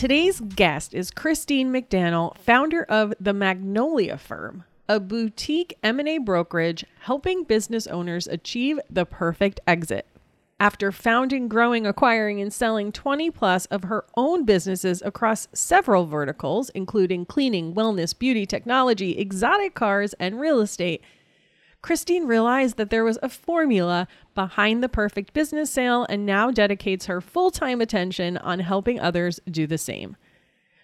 Today's guest is Christine McDannell, founder of the Magnolia Firm, a boutique M&A brokerage helping business owners achieve the perfect exit. After founding, growing, acquiring, and selling 20 plus of her own businesses across several verticals, including cleaning, wellness, beauty, technology, exotic cars, and real estate, Christine realized that there was a formula behind the perfect business sale and now dedicates her full time attention on helping others do the same.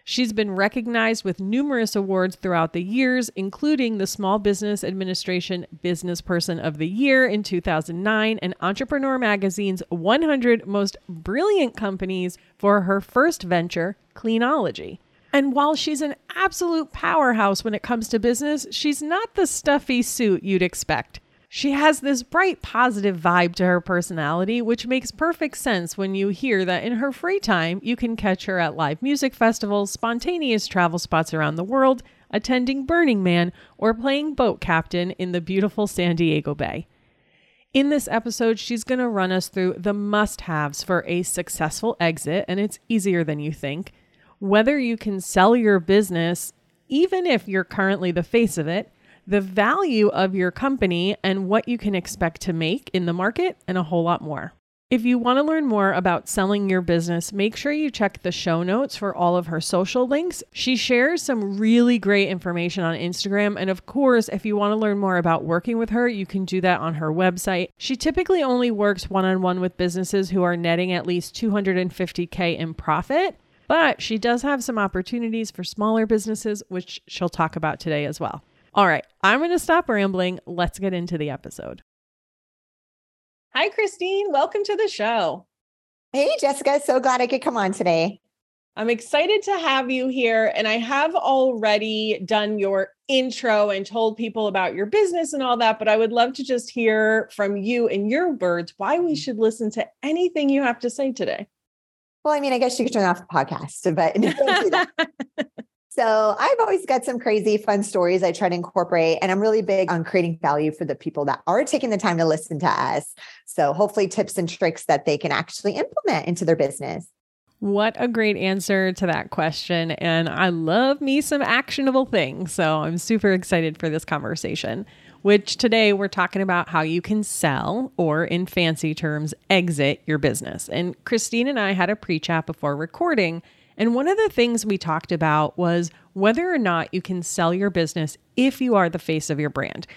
She's been recognized with numerous awards throughout the years, including the Small Business Administration Business Person of the Year in 2009 and Entrepreneur Magazine's 100 Most Brilliant Companies for her first venture, Cleanology. And while she's an absolute powerhouse when it comes to business, she's not the stuffy suit you'd expect. She has this bright, positive vibe to her personality, which makes perfect sense when you hear that in her free time, you can catch her at live music festivals, spontaneous travel spots around the world, attending Burning Man, or playing boat captain in the beautiful San Diego Bay. In this episode, she's going to run us through the must haves for a successful exit, and it's easier than you think whether you can sell your business, even if you're currently the face of it, the value of your company, and what you can expect to make in the market, and a whole lot more. If you want to learn more about selling your business, make sure you check the show notes for all of her social links. She shares some really great information on Instagram. And of course, if you want to learn more about working with her, you can do that on her website. She typically only works one on one with businesses who are netting at least 250K in profit. But she does have some opportunities for smaller businesses, which she'll talk about today as well. All right, I'm going to stop rambling. Let's get into the episode. Hi, Christine. Welcome to the show. Hey, Jessica. So glad I could come on today. I'm excited to have you here. And I have already done your intro and told people about your business and all that, but I would love to just hear from you in your words why we should listen to anything you have to say today. Well, I mean, I guess you could turn off the podcast, but so I've always got some crazy fun stories I try to incorporate, and I'm really big on creating value for the people that are taking the time to listen to us. So hopefully, tips and tricks that they can actually implement into their business. What a great answer to that question. And I love me some actionable things. So I'm super excited for this conversation which today we're talking about how you can sell, or in fancy terms, exit your business. And Christine and I had a pre chat before recording. And one of the things we talked about was whether or not you can sell your business if you are the face of your brand.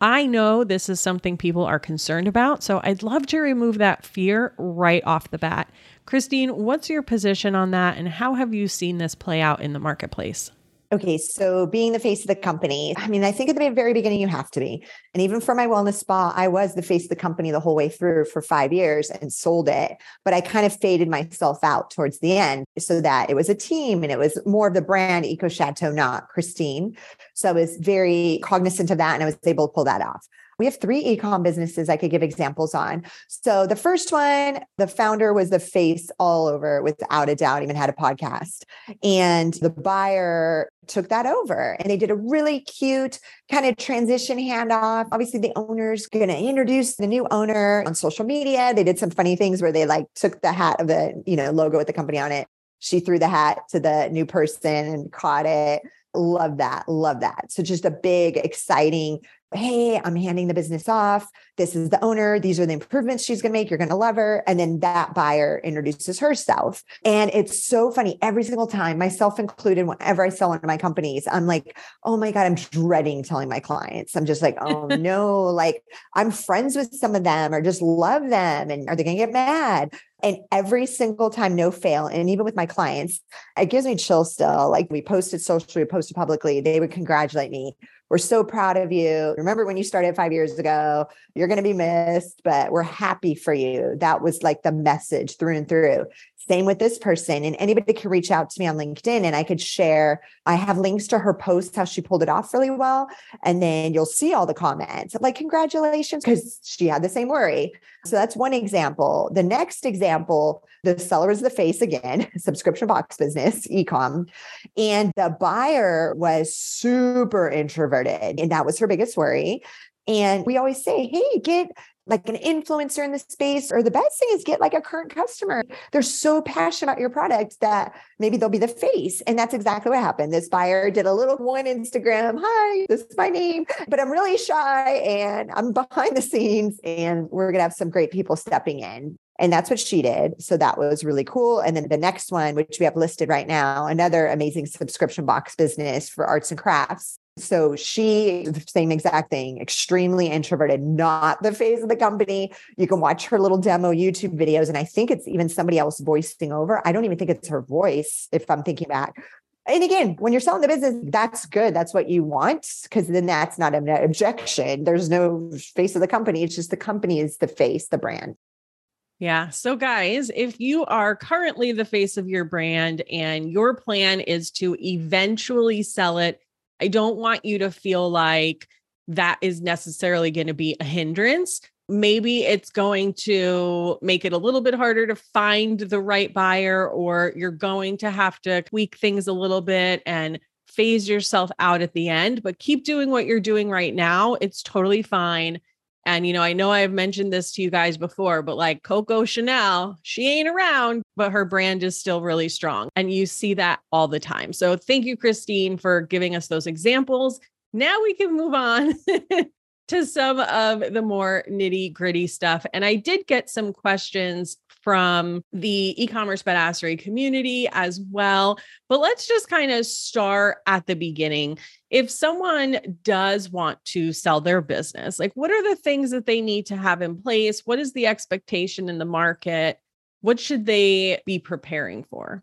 I know this is something people are concerned about, so I'd love to remove that fear right off the bat. Christine, what's your position on that, and how have you seen this play out in the marketplace? Okay, so being the face of the company, I mean, I think at the very beginning you have to be. And even for my wellness spa, I was the face of the company the whole way through for five years and sold it. But I kind of faded myself out towards the end so that it was a team and it was more of the brand Eco Chateau, not Christine. So I was very cognizant of that and I was able to pull that off. We have three ecom businesses I could give examples on. So the first one, the founder was the face all over without a doubt, even had a podcast. And the buyer took that over and they did a really cute kind of transition handoff. Obviously, the owner's going to introduce the new owner on social media. They did some funny things where they like took the hat of the, you know, logo with the company on it. She threw the hat to the new person and caught it. Love that. Love that. So just a big, exciting Hey, I'm handing the business off. This is the owner. These are the improvements she's going to make. You're going to love her. And then that buyer introduces herself. And it's so funny every single time, myself included, whenever I sell one of my companies, I'm like, oh my God, I'm dreading telling my clients. I'm just like, oh no, like I'm friends with some of them or just love them. And are they going to get mad? And every single time, no fail. And even with my clients, it gives me chills still. Like we posted socially, we posted publicly, they would congratulate me. We're so proud of you. Remember when you started five years ago? You're going to be missed, but we're happy for you. That was like the message through and through. Same with this person. And anybody can reach out to me on LinkedIn and I could share. I have links to her post, how she pulled it off really well. And then you'll see all the comments like, congratulations, because she had the same worry. So that's one example. The next example, the seller is the face again, subscription box business, ecom. And the buyer was super introverted. And that was her biggest worry. And we always say, hey, get like an influencer in the space, or the best thing is get like a current customer. They're so passionate about your product that maybe they'll be the face. And that's exactly what happened. This buyer did a little one Instagram. Hi, this is my name, but I'm really shy and I'm behind the scenes, and we're going to have some great people stepping in. And that's what she did. So that was really cool. And then the next one, which we have listed right now, another amazing subscription box business for arts and crafts. So she, the same exact thing, extremely introverted, not the face of the company. You can watch her little demo YouTube videos. And I think it's even somebody else voicing over. I don't even think it's her voice, if I'm thinking back. And again, when you're selling the business, that's good. That's what you want, because then that's not an objection. There's no face of the company. It's just the company is the face, the brand. Yeah. So, guys, if you are currently the face of your brand and your plan is to eventually sell it I don't want you to feel like that is necessarily going to be a hindrance. Maybe it's going to make it a little bit harder to find the right buyer, or you're going to have to tweak things a little bit and phase yourself out at the end, but keep doing what you're doing right now. It's totally fine. And, you know, I know I've mentioned this to you guys before, but like Coco Chanel, she ain't around, but her brand is still really strong. And you see that all the time. So thank you, Christine, for giving us those examples. Now we can move on to some of the more nitty gritty stuff. And I did get some questions from the e-commerce badassery community as well. But let's just kind of start at the beginning. If someone does want to sell their business, like what are the things that they need to have in place? What is the expectation in the market? What should they be preparing for?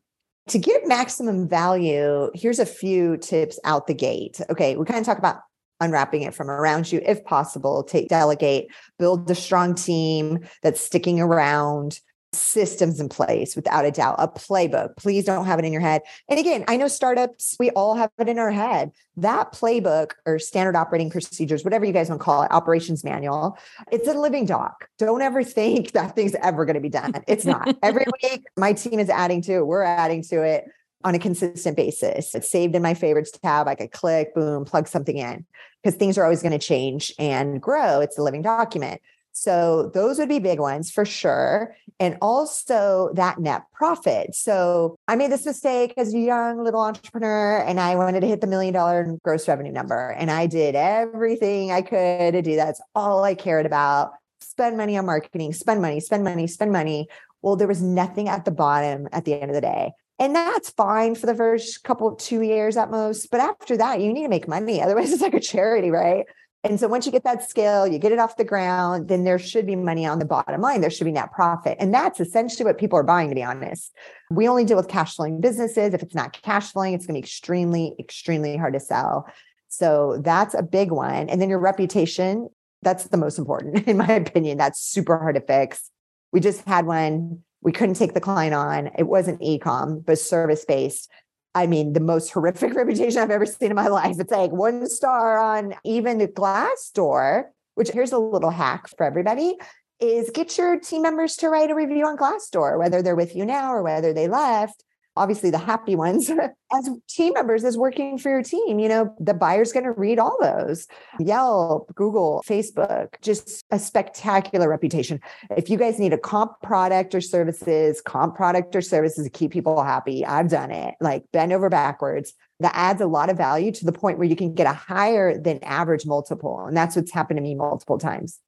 To get maximum value, here's a few tips out the gate. Okay, we kind of talk about unwrapping it from around you if possible take delegate build a strong team that's sticking around systems in place without a doubt, a playbook. Please don't have it in your head. And again, I know startups, we all have it in our head. That playbook or standard operating procedures, whatever you guys want to call it, operations manual, it's a living doc. Don't ever think that thing's ever going to be done. It's not. Every week, my team is adding to it. We're adding to it on a consistent basis. It's saved in my favorites tab. I could click, boom, plug something in because things are always going to change and grow. It's a living document. So those would be big ones for sure. And also that net profit. So I made this mistake as a young little entrepreneur and I wanted to hit the million dollar gross revenue number. And I did everything I could to do that. That's all I cared about. Spend money on marketing, spend money, spend money, spend money. Well, there was nothing at the bottom at the end of the day. And that's fine for the first couple, two years at most. But after that, you need to make money. Otherwise, it's like a charity, right? And so once you get that scale, you get it off the ground, then there should be money on the bottom line. There should be net profit. And that's essentially what people are buying, to be honest. We only deal with cash flowing businesses. If it's not cash flowing, it's going to be extremely, extremely hard to sell. So that's a big one. And then your reputation, that's the most important, in my opinion. That's super hard to fix. We just had one. We couldn't take the client on. It wasn't ecom, but service based. I mean, the most horrific reputation I've ever seen in my life. It's like one star on even the Glassdoor, which here's a little hack for everybody is get your team members to write a review on Glassdoor, whether they're with you now or whether they left obviously the happy ones as team members is working for your team you know the buyer's going to read all those yelp google facebook just a spectacular reputation if you guys need a comp product or services comp product or services to keep people happy i've done it like bend over backwards that adds a lot of value to the point where you can get a higher than average multiple. And that's what's happened to me multiple times.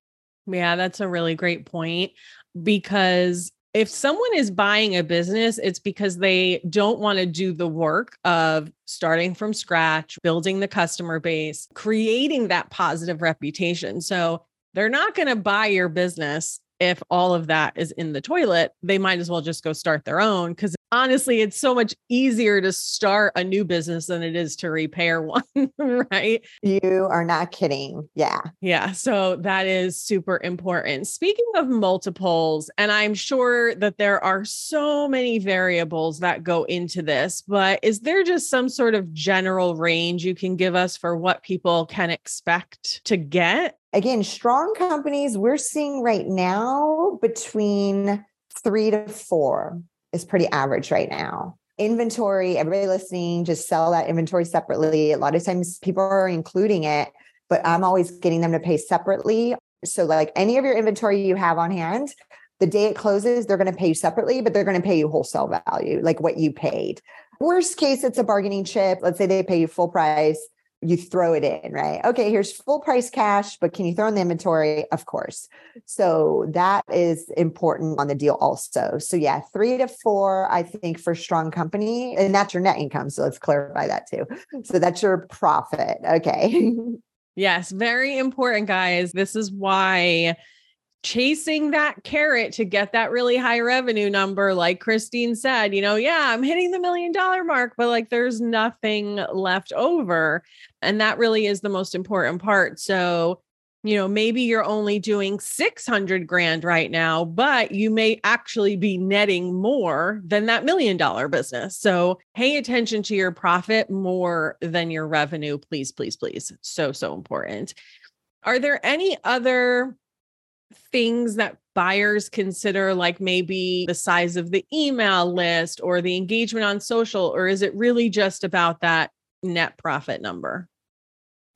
Yeah, that's a really great point because if someone is buying a business, it's because they don't want to do the work of starting from scratch, building the customer base, creating that positive reputation. So they're not going to buy your business if all of that is in the toilet. They might as well just go start their own because honestly, it's so much easier to start a new business than it is to repair one, right? You are not kidding. Yeah. Yeah. So that is super important. Speaking of multiples, and I'm sure that there are so many variables that go into this, but is there just some sort of general range you can give us for what people can expect to get? Again, strong companies we're seeing right now between three to four is pretty average right now. Inventory, everybody listening, just sell that inventory separately. A lot of times people are including it, but I'm always getting them to pay separately. So, like any of your inventory you have on hand, the day it closes, they're going to pay you separately, but they're going to pay you wholesale value, like what you paid. Worst case, it's a bargaining chip. Let's say they pay you full price you throw it in, right? Okay, here's full price cash, but can you throw in the inventory? Of course. So that is important on the deal also. So yeah, three to four, I think for strong company, and that's your net income. So let's clarify that too. So that's your profit. Okay. yes, very important, guys. This is why chasing that carrot to get that really high revenue number like christine said you know yeah i'm hitting the million dollar mark but like there's nothing left over. And that really is the most important part. So you know maybe you're only doing 600 grand right now but you may actually be netting more than that million dollar business. So pay attention to your profit more than your revenue please please please. So so important. Are there any other things that buyers consider like maybe the size of the email list or the engagement on social or is it really just about that net profit number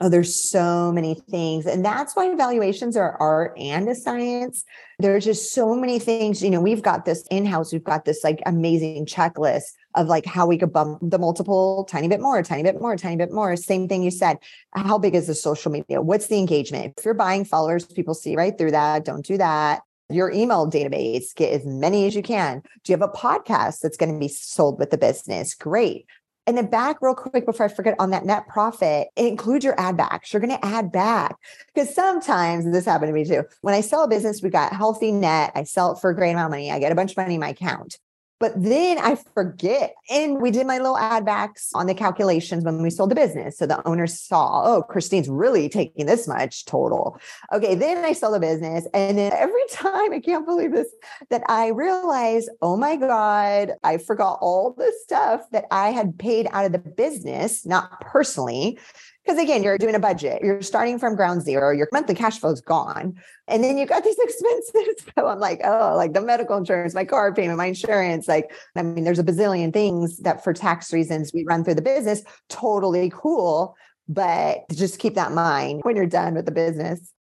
Oh, there's so many things. And that's why valuations are art and a science. There's just so many things. You know, we've got this in house, we've got this like amazing checklist of like how we could bump the multiple tiny bit more, tiny bit more, tiny bit more. Same thing you said. How big is the social media? What's the engagement? If you're buying followers, people see right through that. Don't do that your email database, get as many as you can. Do you have a podcast that's going to be sold with the business? Great. And then back real quick before I forget on that net profit, include your add backs. You're going to add back because sometimes this happened to me too. When I sell a business, we got healthy net. I sell it for a great amount of money. I get a bunch of money in my account. But then I forget. And we did my little add backs on the calculations when we sold the business. So the owner saw, oh, Christine's really taking this much total. Okay. Then I sold the business. And then every time, I can't believe this, that I realize, oh my God, I forgot all the stuff that I had paid out of the business, not personally, because again, you're doing a budget, you're starting from ground zero, your monthly cash flow is gone. And then you got these expenses. So I'm like, oh, like the medical insurance, my car payment, my insurance. Like, I mean, there's a bazillion things that for tax reasons we run through the business. Totally cool. But just keep that in mind when you're done with the business.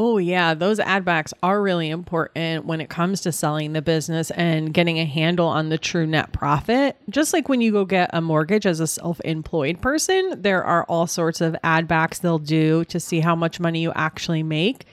Oh, yeah. Those add backs are really important when it comes to selling the business and getting a handle on the true net profit. Just like when you go get a mortgage as a self employed person, there are all sorts of add backs they'll do to see how much money you actually make.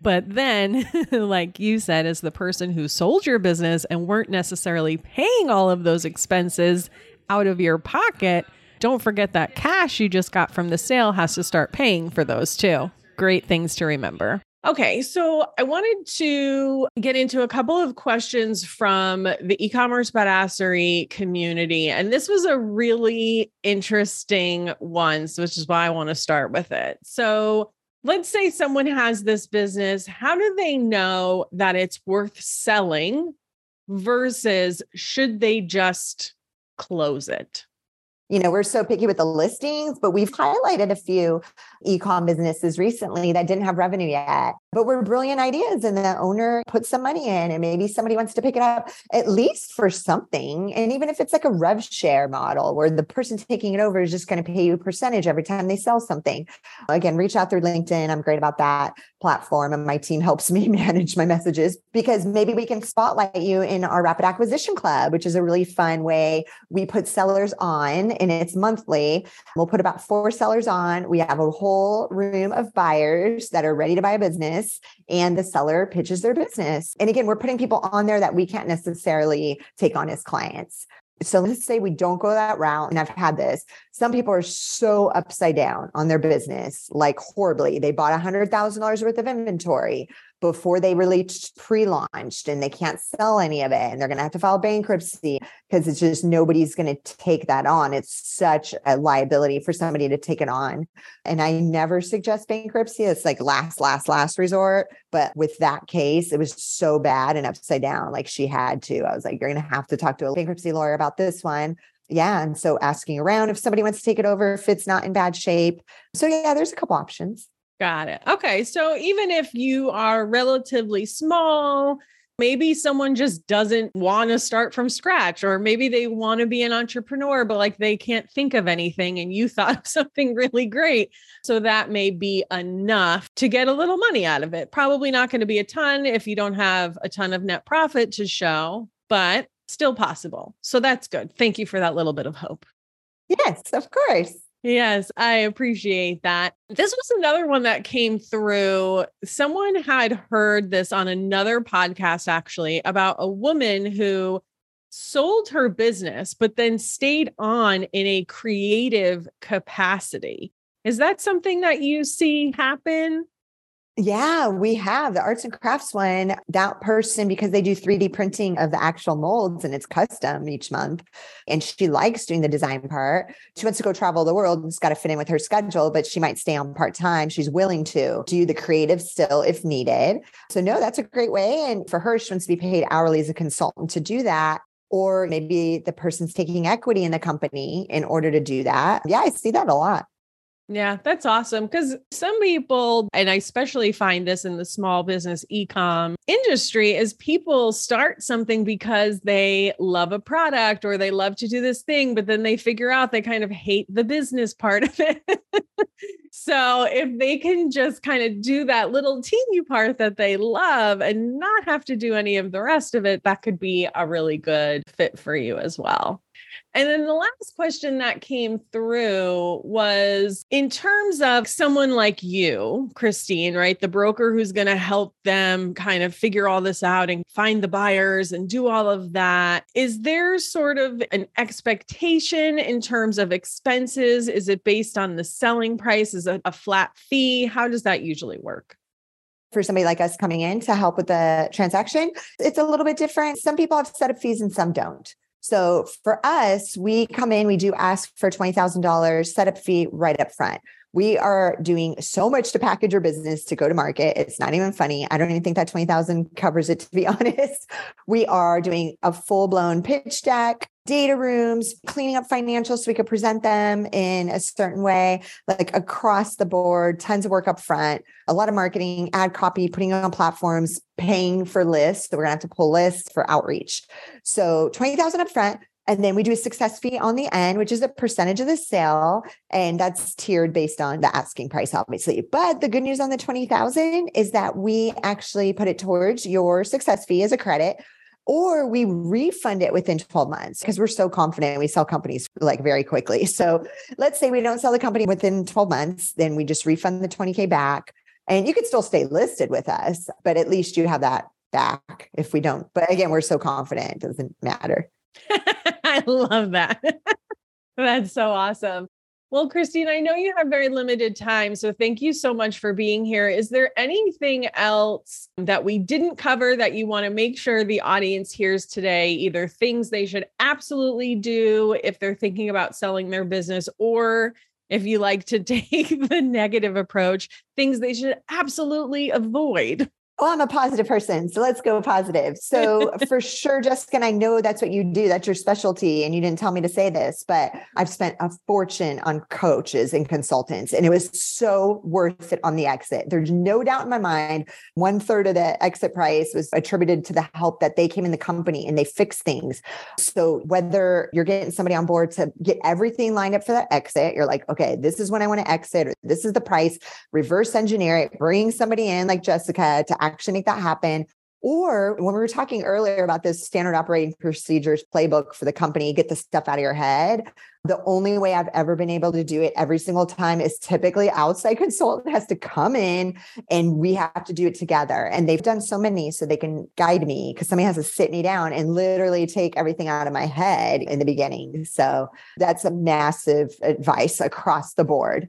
But then, like you said, as the person who sold your business and weren't necessarily paying all of those expenses out of your pocket, don't forget that cash you just got from the sale has to start paying for those too. Great things to remember. Okay, so I wanted to get into a couple of questions from the e-commerce badassery community, and this was a really interesting one, which is why I want to start with it. So, let's say someone has this business, how do they know that it's worth selling versus should they just close it? You know, we're so picky with the listings, but we've highlighted a few e-com businesses recently that didn't have revenue yet, but were brilliant ideas. And the owner put some money in and maybe somebody wants to pick it up at least for something. And even if it's like a rev share model where the person taking it over is just going to pay you a percentage every time they sell something. Again, reach out through LinkedIn. I'm great about that platform. And my team helps me manage my messages because maybe we can spotlight you in our rapid acquisition club, which is a really fun way we put sellers on and it's monthly. We'll put about four sellers on. We have a whole room of buyers that are ready to buy a business, and the seller pitches their business. And again, we're putting people on there that we can't necessarily take on as clients. So let's say we don't go that route. And I've had this. Some people are so upside down on their business, like horribly. They bought $100,000 worth of inventory before they really pre-launched and they can't sell any of it and they're going to have to file bankruptcy because it's just nobody's going to take that on. It's such a liability for somebody to take it on. And i never suggest bankruptcy. It's like last last last resort. But with that case it was so bad and upside down. Like she had to. I was like you're going to have to talk to a bankruptcy lawyer about this one. Yeah and so asking around if somebody wants to take it over if it's not in bad shape. So yeah there's a couple options Got it. Okay. So even if you are relatively small, maybe someone just doesn't want to start from scratch, or maybe they want to be an entrepreneur, but like they can't think of anything and you thought of something really great. So that may be enough to get a little money out of it. Probably not going to be a ton if you don't have a ton of net profit to show, but still possible. So that's good. Thank you for that little bit of hope. Yes, of course. Yes, I appreciate that. This was another one that came through. Someone had heard this on another podcast, actually, about a woman who sold her business, but then stayed on in a creative capacity. Is that something that you see happen? Yeah, we have the arts and crafts one. That person, because they do 3D printing of the actual molds and it's custom each month. And she likes doing the design part. She wants to go travel the world. It's got to fit in with her schedule, but she might stay on part time. She's willing to do the creative still if needed. So, no, that's a great way. And for her, she wants to be paid hourly as a consultant to do that. Or maybe the person's taking equity in the company in order to do that. Yeah, I see that a lot. Yeah, that's awesome. Because some people, and I especially find this in the small business e-com industry, is people start something because they love a product or they love to do this thing, but then they figure out they kind of hate the business part of it. so if they can just kind of do that little teeny part that they love and not have to do any of the rest of it, that could be a really good fit for you as well. And then the last question that came through was in terms of someone like you, Christine, right? The broker who's going to help them kind of figure all this out and find the buyers and do all of that. Is there sort of an expectation in terms of expenses? Is it based on the selling price? Is it a flat fee? How does that usually work? for somebody like us coming in to help with the transaction, it's a little bit different. Some people have set up fees and some don't. So for us, we come in, we do ask for $20,000 setup fee right up front. We are doing so much to package your business to go to market. It's not even funny. I don't even think that 20,000 covers it to be honest. We are doing a full-blown pitch deck, data rooms, cleaning up financials so we could present them in a certain way, like across the board, tons of work up front, a lot of marketing, ad copy, putting on platforms, paying for lists. So we're gonna have to pull lists for outreach. So 20,000 up front. And then we do a success fee on the end, which is a percentage of the sale. And that's tiered based on the asking price, obviously. But the good news on the 20,000 is that we actually put it towards your success fee as a credit or we refund it within 12 months because we're so confident we sell companies like very quickly. So let's say we don't sell the company within 12 months, then we just refund the 20K back. And you could still stay listed with us, but at least you have that back if we don't. But again, we're so confident, it doesn't matter. I love that. That's so awesome. Well, Christine, I know you have very limited time. So thank you so much for being here. Is there anything else that we didn't cover that you want to make sure the audience hears today? Either things they should absolutely do if they're thinking about selling their business, or if you like to take the negative approach, things they should absolutely avoid? Well, I'm a positive person. So let's go positive. So, for sure, Jessica, and I know that's what you do. That's your specialty. And you didn't tell me to say this, but I've spent a fortune on coaches and consultants, and it was so worth it on the exit. There's no doubt in my mind. One third of the exit price was attributed to the help that they came in the company and they fixed things. So, whether you're getting somebody on board to get everything lined up for that exit, you're like, okay, this is when I want to exit, or this is the price, reverse engineer it, bring somebody in like Jessica to actually make that happen Or when we were talking earlier about this standard operating procedures playbook for the company, get the stuff out of your head. The only way I've ever been able to do it every single time is typically outside consultant has to come in and we have to do it together. And they've done so many so they can guide me because somebody has to sit me down and literally take everything out of my head in the beginning. So that's a massive advice across the board.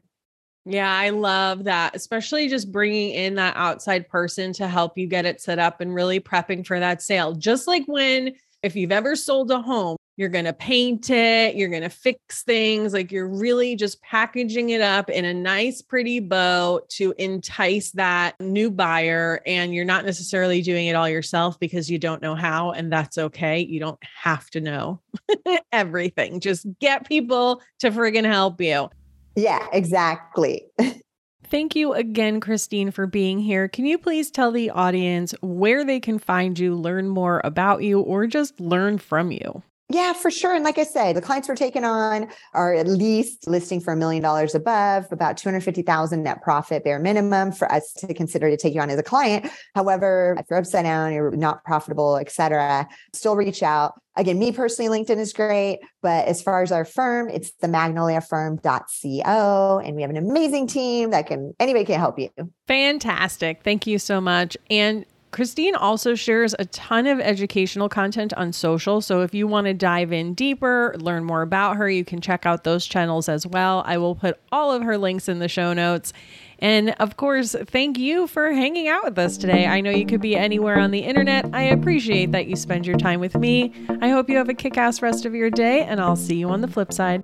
Yeah, I love that, especially just bringing in that outside person to help you get it set up and really prepping for that sale. Just like when, if you've ever sold a home, you're going to paint it, you're going to fix things, like you're really just packaging it up in a nice, pretty bow to entice that new buyer. And you're not necessarily doing it all yourself because you don't know how, and that's okay. You don't have to know everything. Just get people to friggin' help you. Yeah, exactly. Thank you again, Christine, for being here. Can you please tell the audience where they can find you, learn more about you, or just learn from you? Yeah, for sure. And like I said, the clients we're taking on are at least listing for a million dollars above, about 250,000 net profit bare minimum for us to consider to take you on as a client. However, if you're upside down, you're not profitable, et cetera, still reach out. Again, me personally, LinkedIn is great. But as far as our firm, it's the magnoliafirm.co. And we have an amazing team that can, anybody can help you. Fantastic. Thank you so much. And Christine also shares a ton of educational content on social. So if you want to dive in deeper, learn more about her, you can check out those channels as well. I will put all of her links in the show notes. And of course, thank you for hanging out with us today. I know you could be anywhere on the internet. I appreciate that you spend your time with me. I hope you have a kick ass rest of your day, and I'll see you on the flip side.